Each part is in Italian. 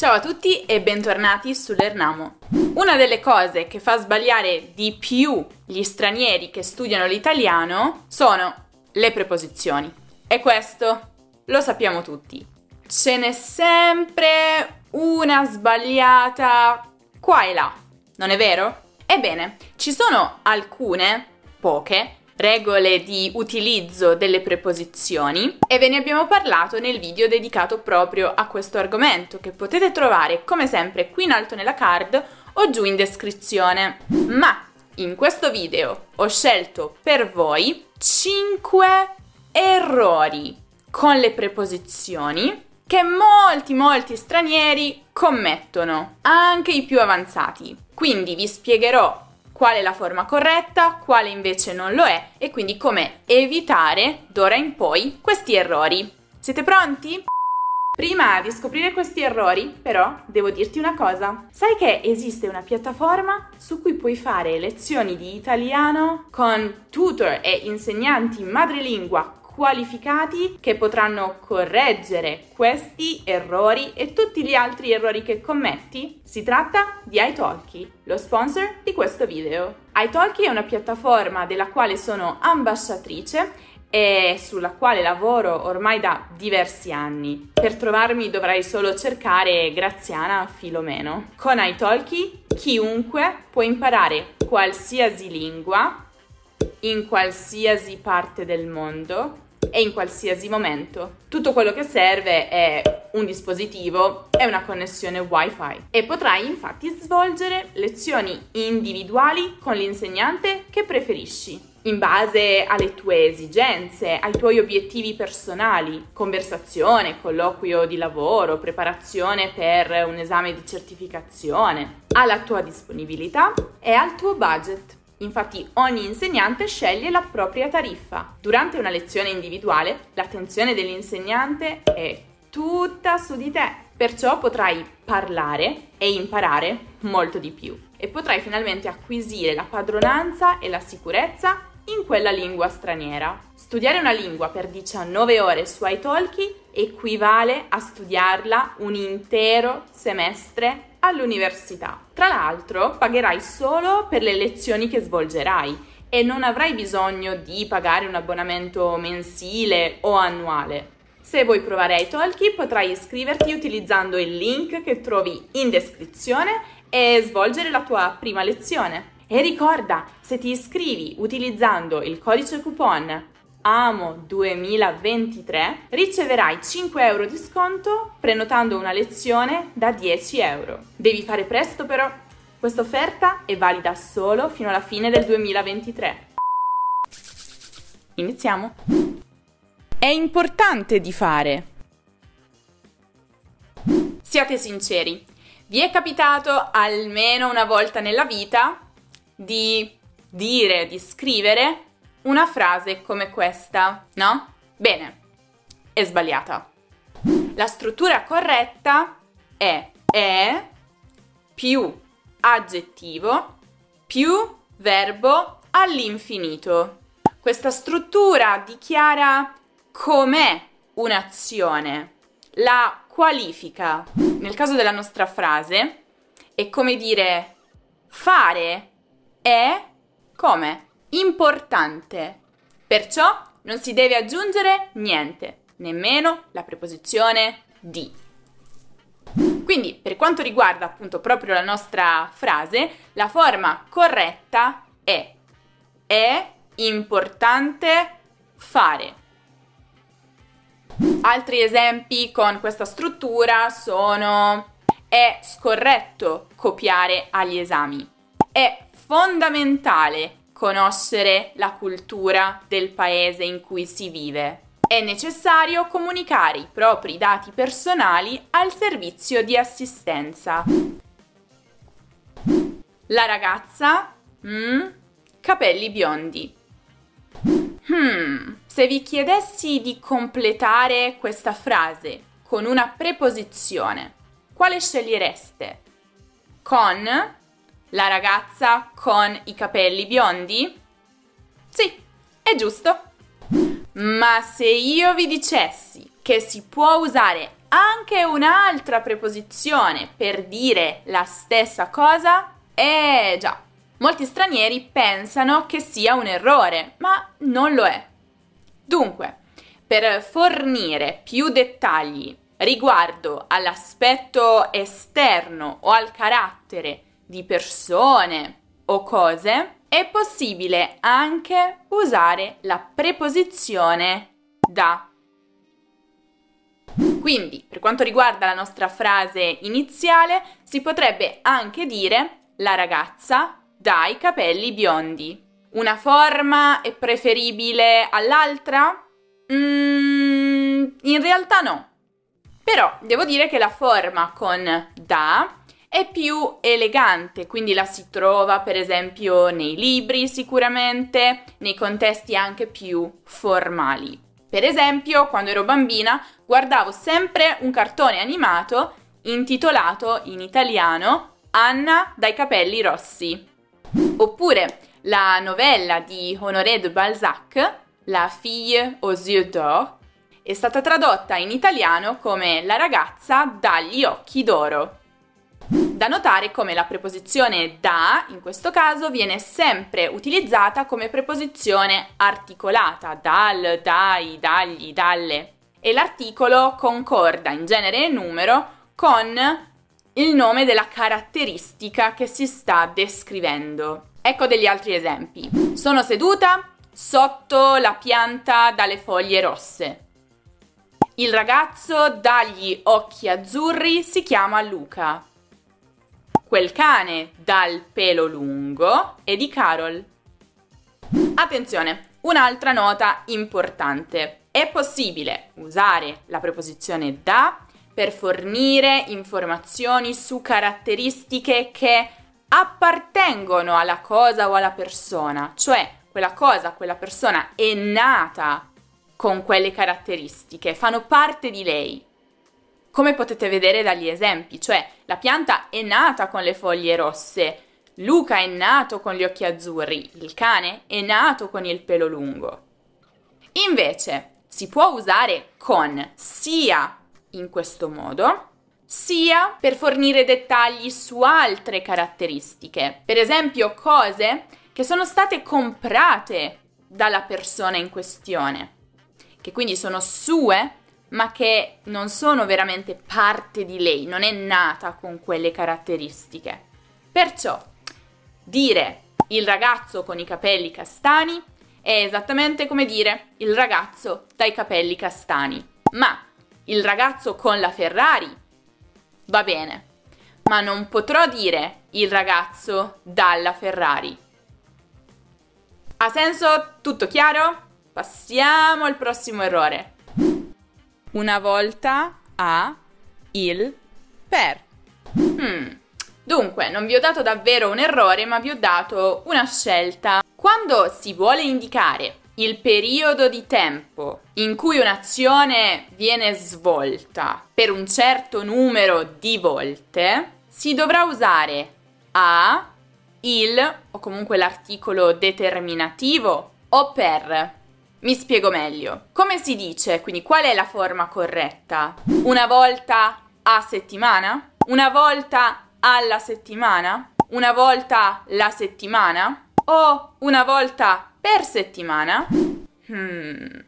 Ciao a tutti e bentornati sull'Ernamo. Una delle cose che fa sbagliare di più gli stranieri che studiano l'italiano sono le preposizioni. E questo lo sappiamo tutti. Ce n'è sempre una sbagliata qua e là, non è vero? Ebbene, ci sono alcune, poche, regole di utilizzo delle preposizioni e ve ne abbiamo parlato nel video dedicato proprio a questo argomento che potete trovare come sempre qui in alto nella card o giù in descrizione. Ma in questo video ho scelto per voi 5 errori con le preposizioni che molti molti stranieri commettono, anche i più avanzati. Quindi vi spiegherò qual è la forma corretta, quale invece non lo è e quindi come evitare d'ora in poi questi errori. Siete pronti? Prima di scoprire questi errori, però, devo dirti una cosa. Sai che esiste una piattaforma su cui puoi fare lezioni di italiano con tutor e insegnanti madrelingua qualificati che potranno correggere questi errori e tutti gli altri errori che commetti? Si tratta di iTalki, lo sponsor di questo video. iTalki è una piattaforma della quale sono ambasciatrice e sulla quale lavoro ormai da diversi anni. Per trovarmi dovrai solo cercare Graziana Filomeno. Con iTalki chiunque può imparare qualsiasi lingua in qualsiasi parte del mondo e in qualsiasi momento. Tutto quello che serve è un dispositivo e una connessione wifi e potrai infatti svolgere lezioni individuali con l'insegnante che preferisci in base alle tue esigenze, ai tuoi obiettivi personali, conversazione, colloquio di lavoro, preparazione per un esame di certificazione, alla tua disponibilità e al tuo budget. Infatti ogni insegnante sceglie la propria tariffa. Durante una lezione individuale l'attenzione dell'insegnante è tutta su di te, perciò potrai parlare e imparare molto di più e potrai finalmente acquisire la padronanza e la sicurezza in quella lingua straniera. Studiare una lingua per 19 ore su iTalki equivale a studiarla un intero semestre all'università. Tra l'altro, pagherai solo per le lezioni che svolgerai e non avrai bisogno di pagare un abbonamento mensile o annuale. Se vuoi provare iTalki potrai iscriverti utilizzando il link che trovi in descrizione e svolgere la tua prima lezione. E ricorda, se ti iscrivi utilizzando il codice coupon AMO 2023 riceverai 5 euro di sconto prenotando una lezione da 10 euro. Devi fare presto però, questa offerta è valida solo fino alla fine del 2023. Iniziamo. È importante di fare. Siate sinceri, vi è capitato almeno una volta nella vita di dire, di scrivere una frase come questa, no? Bene, è sbagliata. La struttura corretta è è più aggettivo più verbo all'infinito. Questa struttura dichiara com'è un'azione, la qualifica. Nel caso della nostra frase è come dire fare è come importante. Perciò non si deve aggiungere niente, nemmeno la preposizione di. Quindi, per quanto riguarda appunto proprio la nostra frase, la forma corretta è è importante fare. Altri esempi con questa struttura sono è scorretto copiare agli esami. È fondamentale conoscere la cultura del paese in cui si vive. È necessario comunicare i propri dati personali al servizio di assistenza. La ragazza? Mm, capelli biondi. Hmm, se vi chiedessi di completare questa frase con una preposizione, quale scegliereste? Con la ragazza con i capelli biondi? Sì, è giusto. Ma se io vi dicessi che si può usare anche un'altra preposizione per dire la stessa cosa? Eh già, molti stranieri pensano che sia un errore, ma non lo è. Dunque, per fornire più dettagli riguardo all'aspetto esterno o al carattere di persone o cose, è possibile anche usare la preposizione da. Quindi, per quanto riguarda la nostra frase iniziale, si potrebbe anche dire la ragazza dai capelli biondi. Una forma è preferibile all'altra? Mm, in realtà no. Però devo dire che la forma con da è più elegante, quindi la si trova per esempio nei libri sicuramente, nei contesti anche più formali. Per esempio, quando ero bambina guardavo sempre un cartone animato intitolato in italiano Anna dai capelli rossi. Oppure la novella di Honoré de Balzac, La fille aux yeux d'or, è stata tradotta in italiano come La ragazza dagli occhi d'oro. Da notare come la preposizione da, in questo caso, viene sempre utilizzata come preposizione articolata, dal, dai, dagli, dalle, e l'articolo concorda in genere e numero con il nome della caratteristica che si sta descrivendo. Ecco degli altri esempi. Sono seduta sotto la pianta dalle foglie rosse. Il ragazzo dagli occhi azzurri si chiama Luca. Quel cane dal pelo lungo è di Carol. Attenzione, un'altra nota importante. È possibile usare la preposizione da per fornire informazioni su caratteristiche che appartengono alla cosa o alla persona, cioè quella cosa, quella persona è nata con quelle caratteristiche, fanno parte di lei come potete vedere dagli esempi, cioè la pianta è nata con le foglie rosse, Luca è nato con gli occhi azzurri, il cane è nato con il pelo lungo. Invece si può usare con sia in questo modo, sia per fornire dettagli su altre caratteristiche, per esempio cose che sono state comprate dalla persona in questione, che quindi sono sue ma che non sono veramente parte di lei, non è nata con quelle caratteristiche. Perciò dire il ragazzo con i capelli castani è esattamente come dire il ragazzo dai capelli castani, ma il ragazzo con la Ferrari va bene, ma non potrò dire il ragazzo dalla Ferrari. Ha senso? Tutto chiaro? Passiamo al prossimo errore una volta a il per. Hmm. Dunque, non vi ho dato davvero un errore, ma vi ho dato una scelta. Quando si vuole indicare il periodo di tempo in cui un'azione viene svolta per un certo numero di volte, si dovrà usare a, il o comunque l'articolo determinativo o per. Mi spiego meglio. Come si dice? Quindi qual è la forma corretta? Una volta a settimana? Una volta alla settimana? Una volta la settimana? O una volta per settimana? Hmm.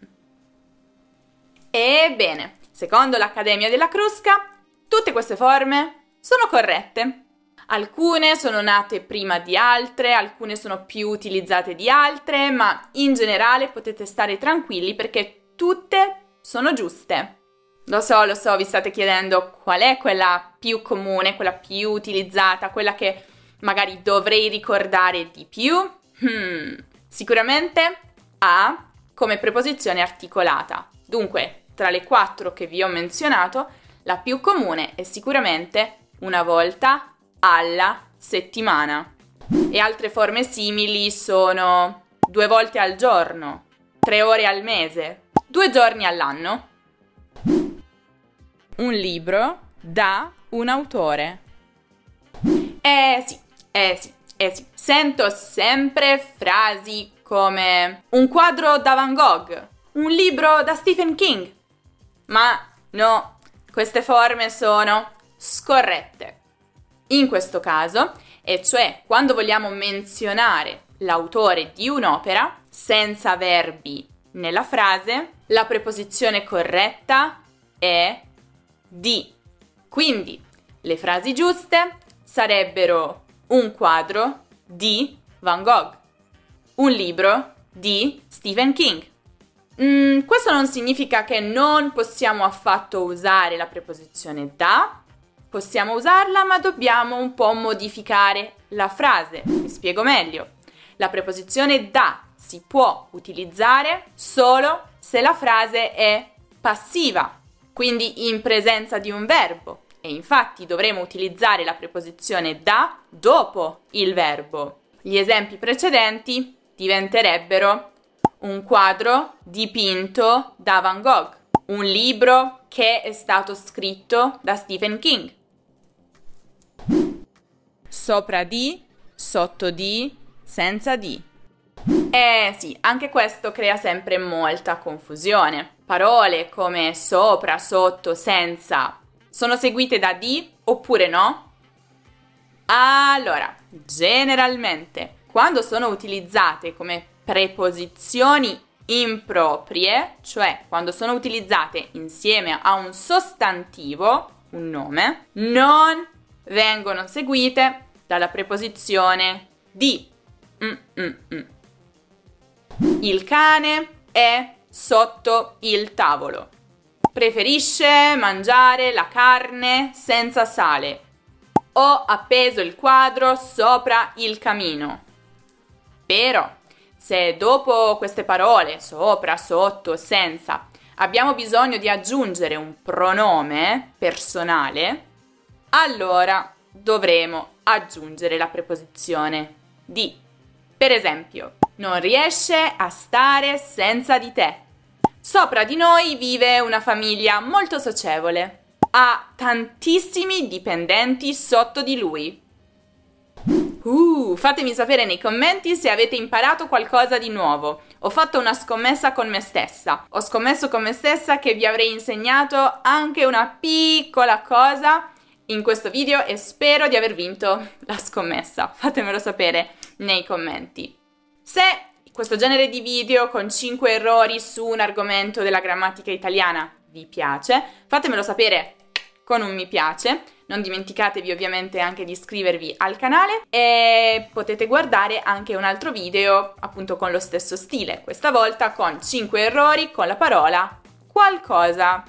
Ebbene, secondo l'Accademia della Crusca, tutte queste forme sono corrette. Alcune sono nate prima di altre, alcune sono più utilizzate di altre, ma in generale potete stare tranquilli perché tutte sono giuste. Lo so, lo so, vi state chiedendo qual è quella più comune, quella più utilizzata, quella che magari dovrei ricordare di più. Hmm, sicuramente A come preposizione articolata. Dunque, tra le quattro che vi ho menzionato, la più comune è sicuramente una volta, alla settimana. E altre forme simili sono due volte al giorno, tre ore al mese, due giorni all'anno. Un libro da un autore. Eh sì, eh sì, eh sì. Sento sempre frasi come un quadro da Van Gogh, un libro da Stephen King. Ma no, Queste forme sono scorrette. In questo caso, e cioè quando vogliamo menzionare l'autore di un'opera senza verbi nella frase, la preposizione corretta è di. Quindi le frasi giuste sarebbero un quadro di Van Gogh, un libro di Stephen King. Mm, questo non significa che non possiamo affatto usare la preposizione da, possiamo usarla ma dobbiamo un po' modificare la frase. Mi spiego meglio. La preposizione da si può utilizzare solo se la frase è passiva, quindi in presenza di un verbo. E infatti dovremo utilizzare la preposizione da dopo il verbo. Gli esempi precedenti diventerebbero un quadro dipinto da Van Gogh, un libro che è stato scritto da Stephen King. Sopra di, sotto di, senza di. Eh sì, anche questo crea sempre molta confusione. Parole come sopra, sotto, senza sono seguite da di oppure no? Allora, generalmente, quando sono utilizzate come preposizioni improprie, cioè quando sono utilizzate insieme a un sostantivo, un nome, non vengono seguite dalla preposizione di. Mm-mm-mm. Il cane è sotto il tavolo. Preferisce mangiare la carne senza sale. Ho appeso il quadro sopra il camino. Però, se dopo queste parole, sopra, sotto, senza, abbiamo bisogno di aggiungere un pronome personale, allora dovremo aggiungere la preposizione di. Per esempio, non riesce a stare senza di te. Sopra di noi vive una famiglia molto socievole. Ha tantissimi dipendenti sotto di lui. Uh, fatemi sapere nei commenti se avete imparato qualcosa di nuovo. Ho fatto una scommessa con me stessa. Ho scommesso con me stessa che vi avrei insegnato anche una piccola cosa in questo video e spero di aver vinto la scommessa. Fatemelo sapere nei commenti. Se questo genere di video con 5 errori su un argomento della grammatica italiana vi piace, fatemelo sapere con un mi piace. Non dimenticatevi ovviamente anche di iscrivervi al canale e potete guardare anche un altro video appunto con lo stesso stile, questa volta con 5 errori con la parola qualcosa.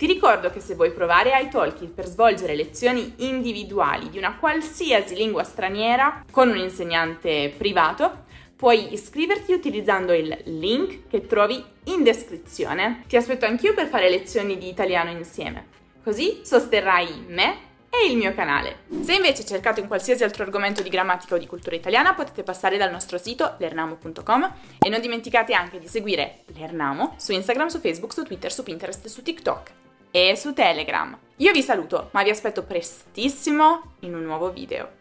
Ti ricordo che se vuoi provare iTalki per svolgere lezioni individuali di una qualsiasi lingua straniera con un insegnante privato, puoi iscriverti utilizzando il link che trovi in descrizione. Ti aspetto anch'io per fare lezioni di italiano insieme. Così sosterrai me e il mio canale. Se invece cercate un qualsiasi altro argomento di grammatica o di cultura italiana potete passare dal nostro sito lernamo.com e non dimenticate anche di seguire Lernamo su Instagram, su Facebook, su Twitter, su Pinterest, su TikTok e su Telegram. Io vi saluto, ma vi aspetto prestissimo in un nuovo video.